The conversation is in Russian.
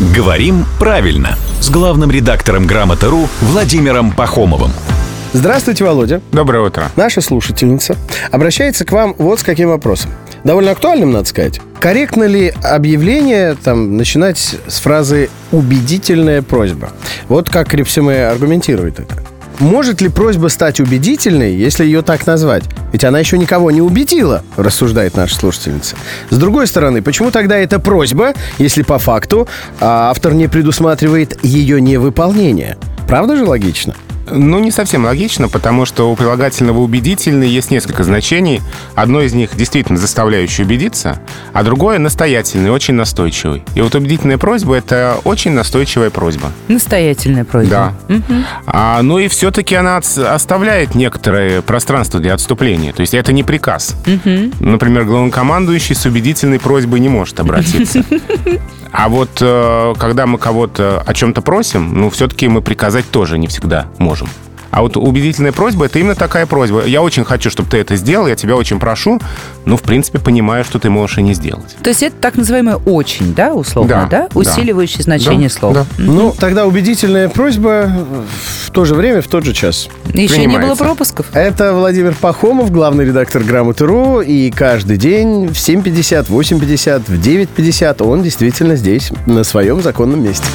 «Говорим правильно» с главным редактором «Грамоты.ру» Владимиром Пахомовым. Здравствуйте, Володя. Доброе утро. Наша слушательница обращается к вам вот с каким вопросом. Довольно актуальным, надо сказать. Корректно ли объявление там, начинать с фразы «убедительная просьба»? Вот как Репсиме аргументирует это. Может ли просьба стать убедительной, если ее так назвать? Ведь она еще никого не убедила, рассуждает наша слушательница. С другой стороны, почему тогда это просьба, если по факту а автор не предусматривает ее невыполнение? Правда же логично? Ну, не совсем логично, потому что у прилагательного «убедительный» есть несколько значений. Одно из них действительно заставляющее убедиться, а другое — настоятельный, очень настойчивый. И вот убедительная просьба — это очень настойчивая просьба. Настоятельная просьба. Да. А, ну и все-таки она оставляет некоторое пространство для отступления. То есть это не приказ. Например, главнокомандующий с убедительной просьбой не может обратиться. А вот э, когда мы кого-то о чем-то просим, ну, все-таки мы приказать тоже не всегда можем. А вот убедительная просьба — это именно такая просьба. Я очень хочу, чтобы ты это сделал, я тебя очень прошу, но, в принципе, понимаю, что ты можешь и не сделать. То есть это так называемое «очень», да, условно, Да, да? да. Усиливающее значение Да, слова. да. Ну, тогда убедительная просьба то же время, в тот же час. Еще не было пропусков. Это Владимир Пахомов, главный редактор «Грамоты.ру», и каждый день в 7.50, 8.50, в 9.50 он действительно здесь, на своем законном месте.